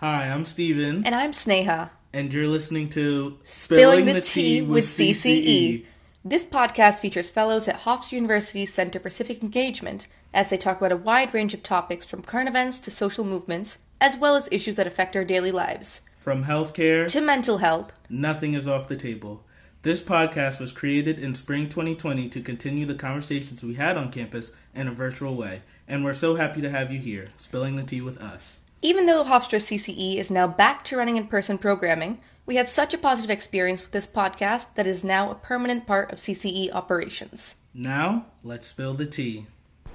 Hi, I'm Steven. And I'm Sneha. And you're listening to Spilling, the, Tea with CCE. This podcast features fellows at Hofstra University's Center for Civic Engagement as they talk about a wide range of topics from current events to social movements, as well as issues that affect our daily lives. From healthcare To mental health. nothing is off the table. This podcast was created in spring 2020 to continue the conversations we had on campus in a virtual way, and we're so happy to have you here, spilling the tea with us. Even though Hofstra CCE is now back to running in person programming, we had such a positive experience with this podcast that it is now a permanent part of CCE operations. Now, let's spill the tea.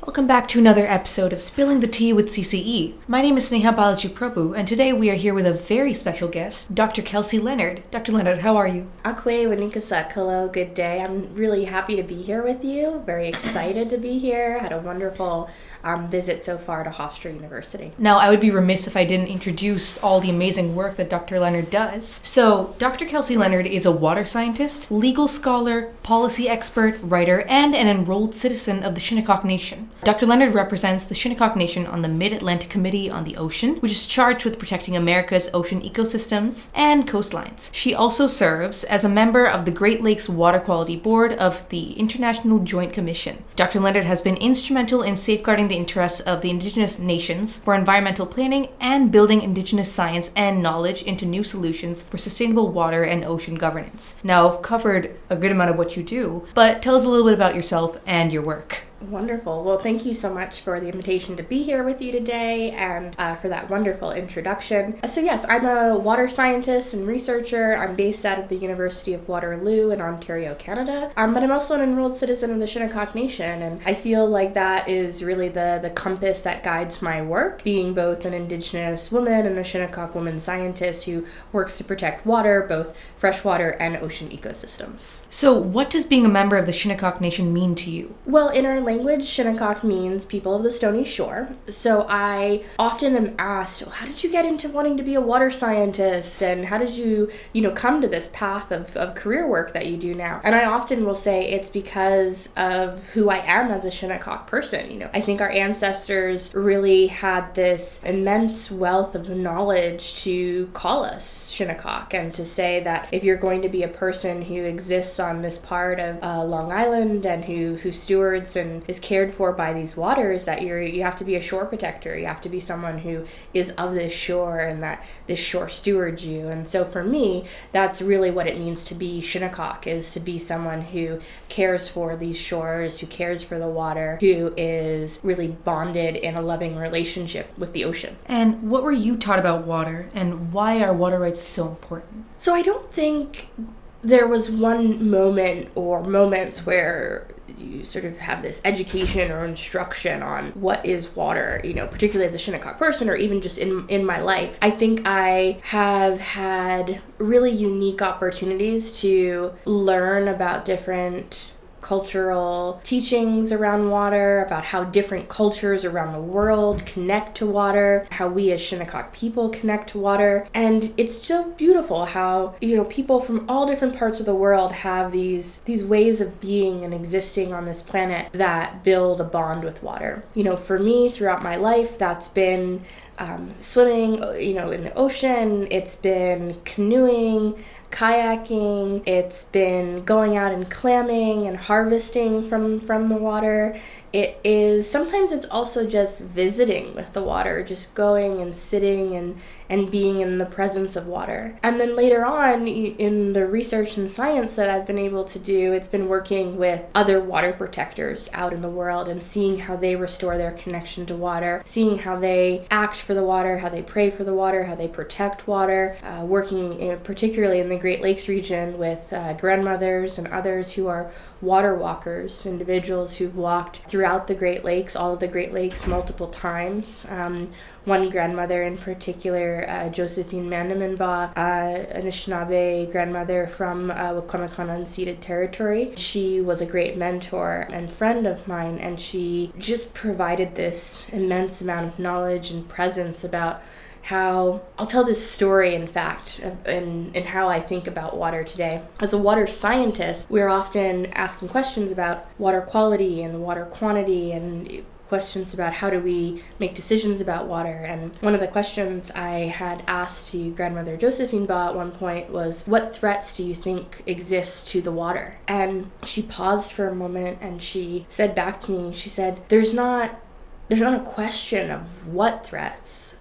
Welcome back to another episode of Spilling the Tea with CCE. My name is Sneha Balaji Prabhu, and today we are here with a very special guest, Dr. Kelsey Leonard. Dr. Leonard, how are you? Akwe Winikasak, hello, good day. I'm really happy to be here with you. Very excited to be here. Had a wonderful um, visit so far to Hofstra University. Now, I would be remiss if I didn't introduce all the amazing work that Dr. Leonard does. So, Dr. Kelsey Leonard is a water scientist, legal scholar, policy expert, writer, and an enrolled citizen of the Shinnecock Nation. Dr. Leonard represents the Shinnecock Nation on the Mid Atlantic Committee on the Ocean, which is charged with protecting America's ocean ecosystems and coastlines. She also serves as a member of the Great Lakes Water Quality Board of the International Joint Commission. Dr. Leonard has been instrumental in safeguarding the interests of the indigenous nations for environmental planning and building indigenous science and knowledge into new solutions for sustainable water and ocean governance. Now, I've covered a good amount of what you do, but tell us a little bit about yourself and your work. Wonderful. Well, thank you so much for the invitation to be here with you today and uh, for that wonderful introduction. Uh, So, yes, I'm a water scientist and researcher. I'm based out of the University of Waterloo in Ontario, Canada. Um, but I'm also an enrolled citizen of the Shinnecock Nation, and I feel like that is really the, the compass that guides my work, being both an Indigenous woman and a Shinnecock woman scientist who works to protect water, both freshwater and ocean ecosystems. So, what does being a member of the Shinnecock Nation mean to you? Well, in our language, Shinnecock means people of the stony shore. So I often am asked, "Oh, how did you get into wanting to be a water scientist? And how did you, you know, come to this path of, of career work that you do now? And I often will say it's because of who I am as a Shinnecock person. You know, I think our ancestors really had this immense wealth of knowledge to call us Shinnecock and to say that if you're going to be a person who exists on this part of uh, Long Island and who, who stewards and is cared for by these waters, that you're you have to be a shore protector. You have to be someone who is of this shore and that this shore stewards you. And so for me, that's really what it means to be Shinnecock is to be someone who cares for these shores, who cares for the water, who is really bonded in a loving relationship with the ocean. And what were you taught about water, and why are water rights so important? So I don't think there was one moment or moments where you sort of have this education or instruction on what is water, you know, particularly as a Shinnecock person or even just in in my life. I think I have had really unique opportunities to learn about different cultural teachings around water, about how different cultures around the world connect to water, how we as Shinnecock people connect to water. And it's so beautiful how, you know, people from all different parts of the world have these these ways of being and existing on this planet that build a bond with water. You know, for me throughout my life, that's been um, swimming, you know, in the ocean. It's been canoeing, kayaking. It's been going out and clamming and harvesting from from the water. It is sometimes it's also just visiting with the water, just going and sitting and and being in the presence of water. And then later on in the research and science that I've been able to do, it's been working with other water protectors out in the world and seeing how they restore their connection to water, seeing how they act for the water, how they pray for the water, how they protect water, uh, working in, particularly in the Great Lakes region with uh, grandmothers and others who are water walkers, individuals who've walked throughout the Great Lakes, all of the Great Lakes, multiple times. Um, one grandmother in particular, uh, Josephine Mandaminba, uh, an Anishinaabe grandmother from uh, Wiikwemkoong unceded territory. She was a great mentor and friend of mine, and she just provided this immense amount of knowledge and presence about how I'll tell this story, in fact, and, and how I think about water today. As a water scientist, we're often asking questions about water quality and water quantity and questions about how do we make decisions about water. And one of the questions I had asked to grandmother Josephine Baugh at one point was, What threats do you think exist to the water? And she paused for a moment and she said back to me, she said, There's not there's not a question of what threats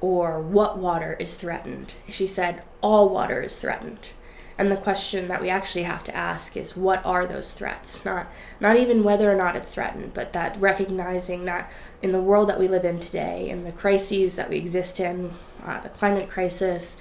or what water is threatened. She said, All water is threatened. And the question that we actually have to ask is what are those threats? Not not even whether or not it's threatened, but that recognizing that in the world that we live in today, in the crises that we exist in, uh, the climate crisis,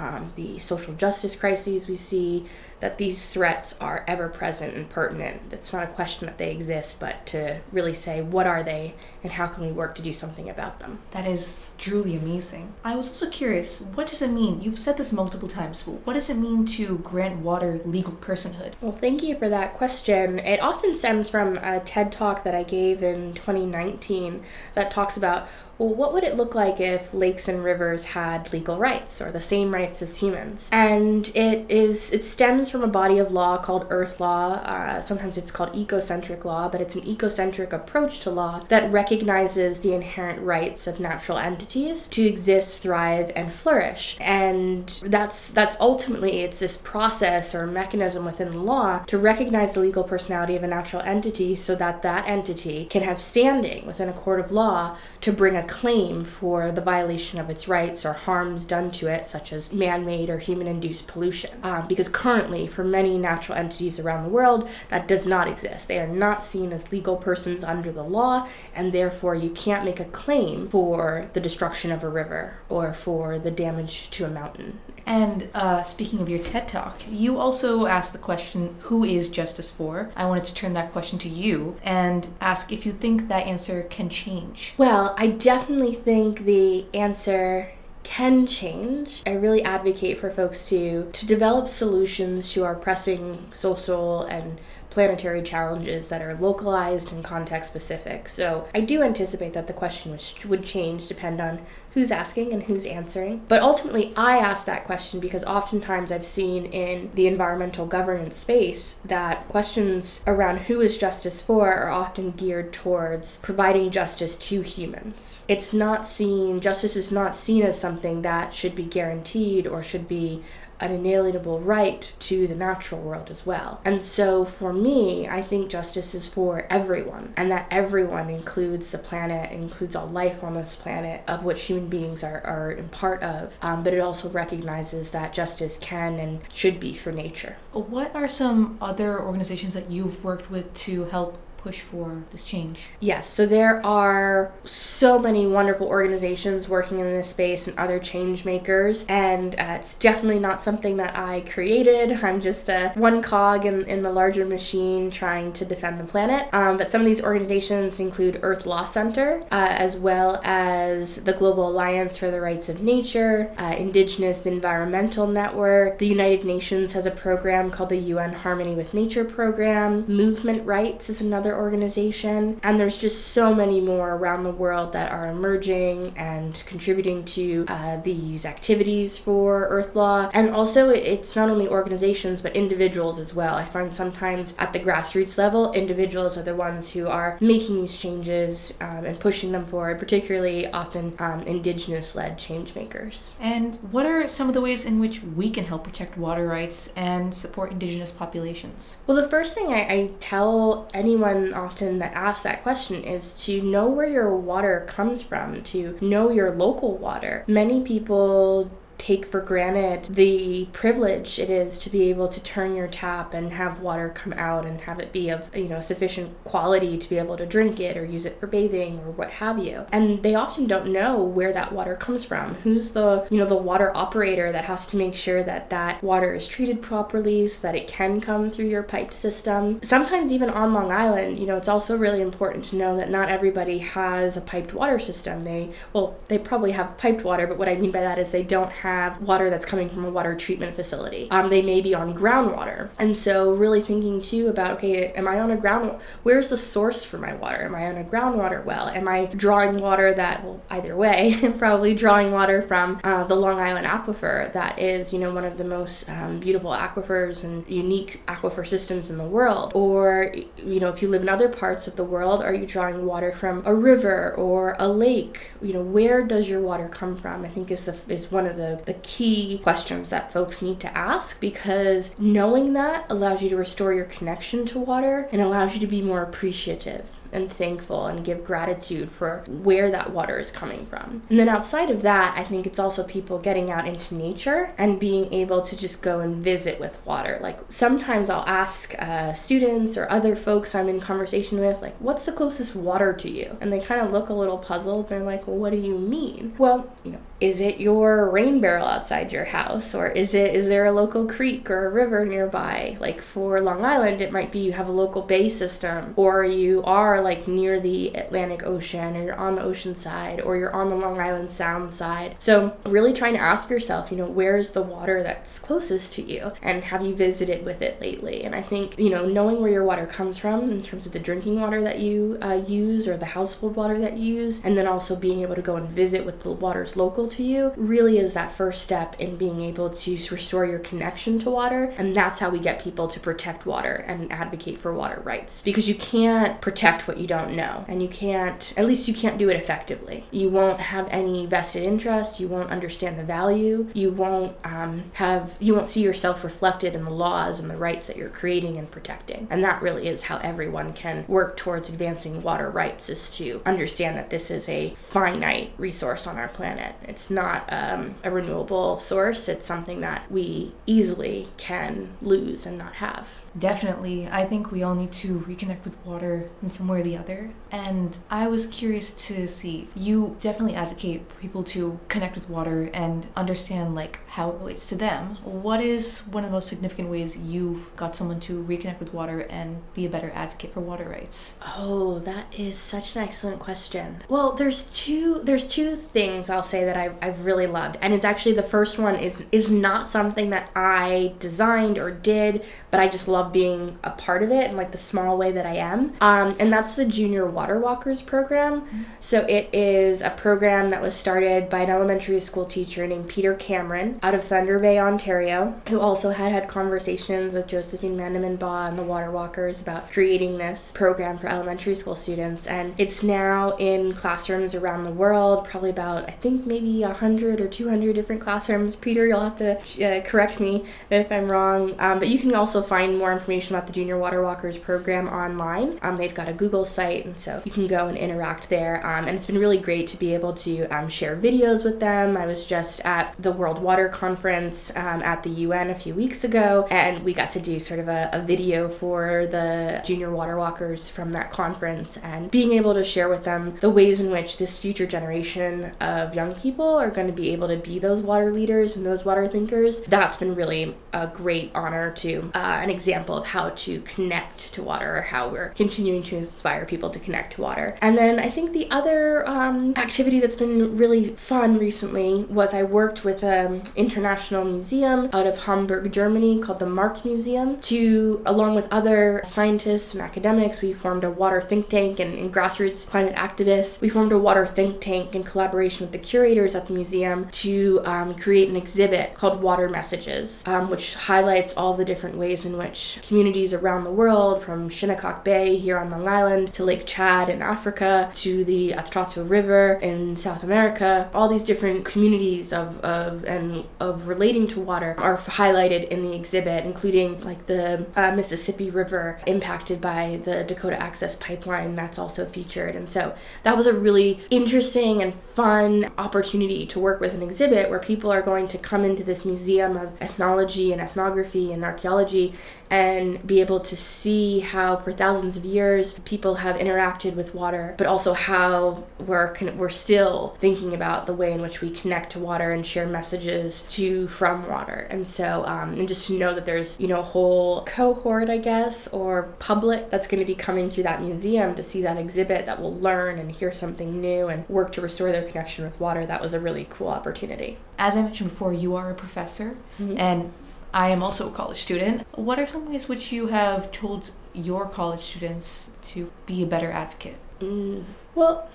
um, the social justice crises we see, that these threats are ever present and pertinent. It's not a question that they exist, but to really say what are they and how can we work to do something about them. That is truly amazing. I was also curious, what does it mean? You've said this multiple times, but what does it mean to grant water legal personhood? Well, thank you for that question. It often stems from a TED talk that I gave in 2019 that talks about well, what would it look like if lakes and rivers had legal rights or the same rights as humans? And it is it stems from a body of law called Earth Law. Uh, sometimes it's called ecocentric law, but it's an ecocentric approach to law that recognizes the inherent rights of natural entities to exist, thrive, and flourish. And that's that's ultimately it's this process or mechanism within the law to recognize the legal personality of a natural entity so that that entity can have standing within a court of law to bring a claim for the violation of its rights or harms done to it, such as man made or human induced pollution. Um, because currently, for many natural entities around the world, that does not exist. They are not seen as legal persons under the law, and therefore you can't make a claim for the destruction of a river or for the damage to a mountain. And uh, speaking of your TED Talk, you also asked the question, Who is justice for? I wanted to turn that question to you and ask if you think that answer can change. Well, I definitely think the answer can change. I really advocate for folks to to develop solutions to our pressing social and planetary challenges that are localized and context specific. So I do anticipate that the question would change depend on who's asking and who's answering. But ultimately, I ask that question because oftentimes I've seen in the environmental governance space that questions around who is justice for are often geared towards providing justice to humans. It's not seen, justice is not seen as something that should be guaranteed or should be an inalienable right to the natural world as well. And so for me, I think justice is for everyone, and that everyone includes the planet, includes all life on this planet, of which human beings are, are in part of. Um, but it also recognizes that justice can and should be for nature. What are some other organizations that you've worked with to help push for this change? Yes, so there are so many wonderful organizations working in this space and other change makers, and uh, it's definitely not something that I created. I'm just a one cog in, in the larger machine trying to defend the planet. Um, but some of these organizations include Earth Law Center, uh, as well as the Global Alliance for the Rights of Nature, uh, Indigenous Environmental Network. The United Nations has a program called the UN Harmony with Nature program. Movement Rights is another organization. And there's just so many more around the world that are emerging and contributing to uh, these activities for Earth Law. And also, it's not only organizations, but individuals as well. I find sometimes at the grassroots level, individuals are the ones who are making these changes um, and pushing them forward, particularly often um, indigenous led change makers. And what are some of the ways in which we can help protect water rights and support indigenous populations? Well, the first thing I, I tell anyone often that asks that question is to know where your water comes from, to know your local water. Many people take for granted the privilege it is to be able to turn your tap and have water come out and have it be of you know sufficient quality to be able to drink it or use it for bathing or what have you. And they often don't know where that water comes from. Who's the you know the water operator that has to make sure that that water is treated properly so that it can come through your piped system? Sometimes even on long island you know it's also really important to know that not everybody has a piped water system. They well they probably have piped water but what i mean by that is they don't have have water that's coming from a water treatment facility. Um, they may be on groundwater. And so, really thinking too about okay, am I on a ground? Where's the source for my water? Am I on a groundwater well? Am I drawing water that, well, either way, probably drawing water from uh, the Long Island aquifer that is, you know, one of the most um, beautiful aquifers and unique aquifer systems in the world? Or, you know, if you live in other parts of the world, are you drawing water from a river or a lake? You know, where does your water come from? I think is the is one of the, the key questions that folks need to ask because knowing that allows you to restore your connection to water and allows you to be more appreciative and thankful and give gratitude for where that water is coming from. And then outside of that, I think it's also people getting out into nature and being able to just go and visit with water. Like sometimes I'll ask uh, students or other folks I'm in conversation with, like, what's the closest water to you? And they kind of look a little puzzled. They're like, well, what do you mean? Well, you know, is it your rain barrel outside your house or is it is there a local creek or a river nearby like for long island it might be you have a local bay system or you are like near the atlantic ocean or you're on the ocean side or you're on the long island sound side so really trying to ask yourself you know where is the water that's closest to you and have you visited with it lately and i think you know knowing where your water comes from in terms of the drinking water that you uh, use or the household water that you use and then also being able to go and visit with the waters local to you really is that first step in being able to restore your connection to water. And that's how we get people to protect water and advocate for water rights. Because you can't protect what you don't know. And you can't, at least you can't do it effectively. You won't have any vested interest. You won't understand the value. You won't um, have, you won't see yourself reflected in the laws and the rights that you're creating and protecting. And that really is how everyone can work towards advancing water rights is to understand that this is a finite resource on our planet. It's not um, a renewable source. It's something that we easily can lose and not have. Definitely. I think we all need to reconnect with water in some way or the other. And I was curious to see you definitely advocate for people to connect with water and understand like how it relates to them. What is one of the most significant ways you've got someone to reconnect with water and be a better advocate for water rights? Oh, that is such an excellent question. Well, there's two there's two things I'll say that I've, I've really loved. And it's actually the first one is is not something that I designed or did, but I just love being a part of it in like the small way that I am. Um, and that's the Junior Water Walkers program. Mm-hmm. So it is a program that was started by an elementary school teacher named Peter Cameron out of Thunder Bay, Ontario, who also had had conversations with Josephine Mandamin Baugh and the Water Walkers about creating this program for elementary school students. And it's now in classrooms around the world, probably about, I think, maybe 100 or 200 different classrooms. Peter, you'll have to uh, correct me if I'm wrong. Um, but you can also find more more information about the Junior Water Walkers program online. Um, they've got a Google site, and so you can go and interact there. Um, and it's been really great to be able to um, share videos with them. I was just at the World Water Conference um, at the UN a few weeks ago, and we got to do sort of a, a video for the Junior Water Walkers from that conference and being able to share with them the ways in which this future generation of young people are going to be able to be those water leaders and those water thinkers. That's been really a great honor to uh, an example example of how to connect to water or how we're continuing to inspire people to connect to water. And then I think the other um, activity that's been really fun recently was I worked with an international museum out of Hamburg, Germany called the MARKK Museum to, along with other scientists and academics, we formed a water think tank and, and grassroots climate activists. We formed a water think tank in collaboration with the curators at the museum to um, create an exhibit called Water Messages, um, which highlights all the different ways in which communities around the world, from Shinnecock Bay here on Long To Lake Chad in Africa to the Atrato River in South America. All these different communities of, of and of relating to water are highlighted in the exhibit, including like the uh, Mississippi River impacted by the Dakota Access Pipeline. That's also featured, and so that was a really interesting and fun opportunity to work with an exhibit where people are going to come into this museum of ethnology and ethnography and archaeology and be able to see how for thousands of years pe- people have interacted with water, but also how we're con- we're still thinking about the way in which we connect to water and share messages to from water. And so, um, and just to know that there's you know a whole cohort, I guess, or public that's going to be coming through that museum to see that exhibit that will learn and hear something new and work to restore their connection with water. That was a really cool opportunity. As I mentioned before, you are a professor, Mhm. and I am also a college student. What are some ways which you have told your college students to be a better advocate? Mm. Well,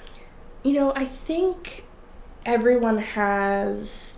you know, I think everyone has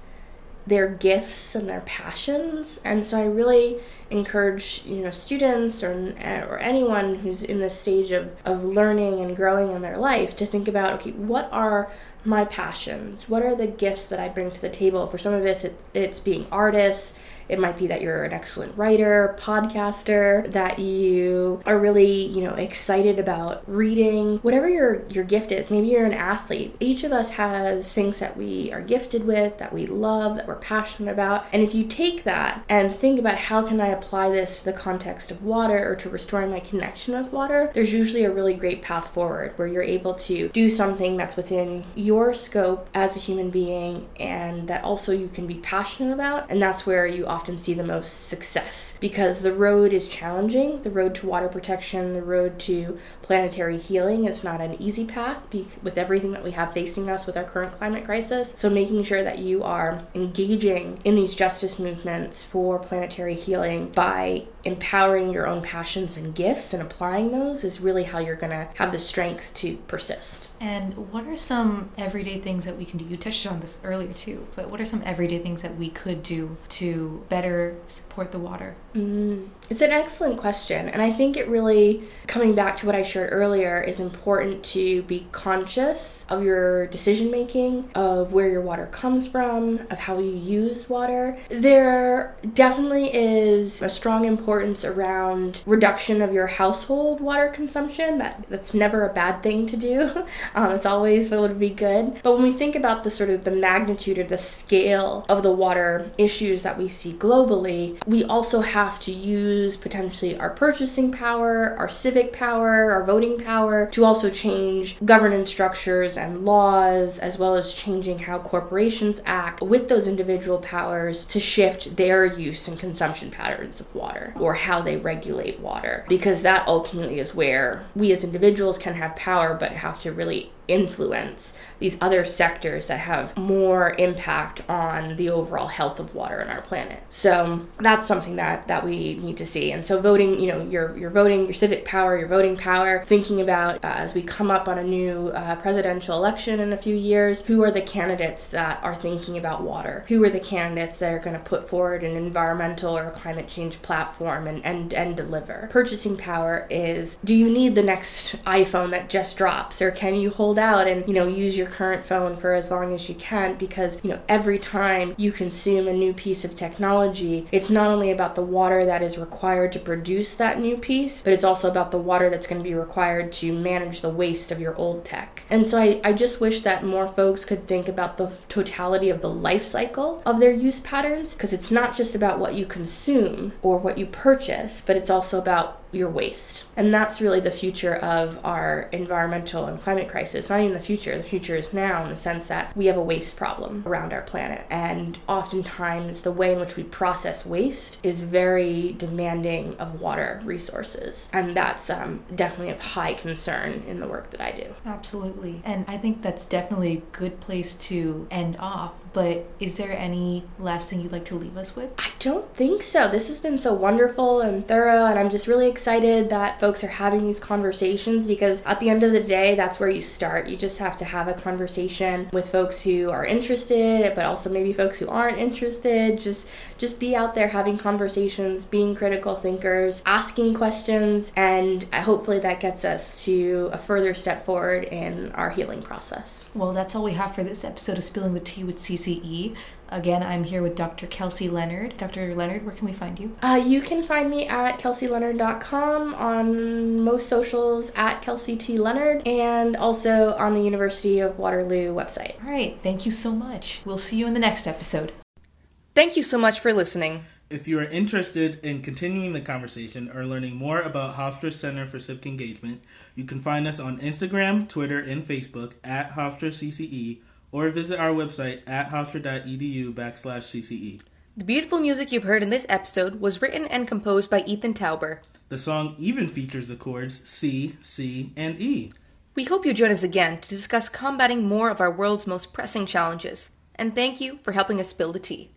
their gifts and their passions, and so I really encourage you know students or or anyone who's in this stage of of learning and growing in their life to think about okay, what are my passions? What are the gifts that I bring to the table? For some of us, it, it's being artists. It might be that you're an excellent writer, podcaster, that you are really, you know, excited about reading. Whatever your your gift is, maybe you're an athlete. Each of us has things that we are gifted with, that we love, that we're passionate about. And if you take that and think about how can I apply this to the context of water or to restoring my connection with water, there's usually a really great path forward where you're able to do something that's within your scope as a human being and that also you can be passionate about. And that's where you often see the most success because the road is challenging. The road to water protection, the road to planetary healing is not an easy path with everything that we have facing us with our current climate crisis. So, making sure that you are engaging in these justice movements for planetary healing by empowering your own passions and gifts and applying those is really how you're going to have the strength to persist. And what are some everyday things that we can do? You touched on this earlier too, but what are some everyday things that we could do to better support the water? Mm, it's an excellent question. And I think it really, coming back to what I shared earlier, is important to be conscious of your decision making, of where your water comes from, of how you use water. There definitely is a strong importance around reduction of your household water consumption. That, that's never a bad thing to do. Um, it's always will be good. But when we think about the sort of the magnitude or the scale of the water issues that we see globally, we also have to use potentially our purchasing power, our civic power, our voting power to also change governance structures and laws, as well as changing how corporations act with those individual powers to shift their use and consumption patterns of water or how they regulate water. Because that ultimately is where we as individuals can have power but have to really influence these other sectors that have more impact on the overall health of water in our planet. So that's something that that we need to see. And so voting, you know, your your voting, your civic power, your voting power, thinking about uh, as we come up on a new uh, presidential election in a few years, who are the candidates that are thinking about water? Who are the candidates that are going to put forward an environmental or climate change platform and and and deliver? Purchasing power is do you need the next iPhone that just drops or can you hold out and you know use your current phone for as long as you can because you know every time you consume a new piece of technology it's not only about the water that is required to produce that new piece but it's also about the water that's going to be required to manage the waste of your old tech. And so I, I just wish that more folks could think about the totality of the life cycle of their use patterns because it's not just about what you consume or what you purchase but it's also about your waste. And that's really the future of our environmental and climate crisis. Not even the future, the future is now in the sense that we have a waste problem around our planet. And oftentimes, the way in which we process waste is very demanding of water resources. And that's um, definitely of high concern in the work that I do. Absolutely. And I think that's definitely a good place to end off. But is there any last thing you'd like to leave us with? I don't think so. This has been so wonderful and thorough, and I'm just really excited that folks are having these conversations because at the end of the day, that's where you start. You just have to have a conversation with folks who are interested, but also maybe folks who aren't interested. Just just be out there having conversations, being critical thinkers, asking questions, and hopefully that gets us to a further step forward in our healing process. Well, that's all we have for this episode of Spilling the Tea with CCE. Again, I'm here with Dr. Kelsey Leonard. Dr. Leonard, where can we find you? Uh, you can find me at kelseyleonard.com on most socials at Kelsey T. Leonard and also on the University of Waterloo website. All right, thank you so much. We'll see you in the next episode. Thank you so much for listening. If you are interested in continuing the conversation or learning more about Hofstra Center for Civic Engagement, you can find us on Instagram, Twitter, and Facebook at Hofstra CCE or visit our website at hofstra.edu backslash CCE. The beautiful music you've heard in this episode was written and composed by Ethan Tauber. The song even features the chords C, C, and E. We hope you join us again to discuss combating more of our world's most pressing challenges. And thank you for helping us spill the tea.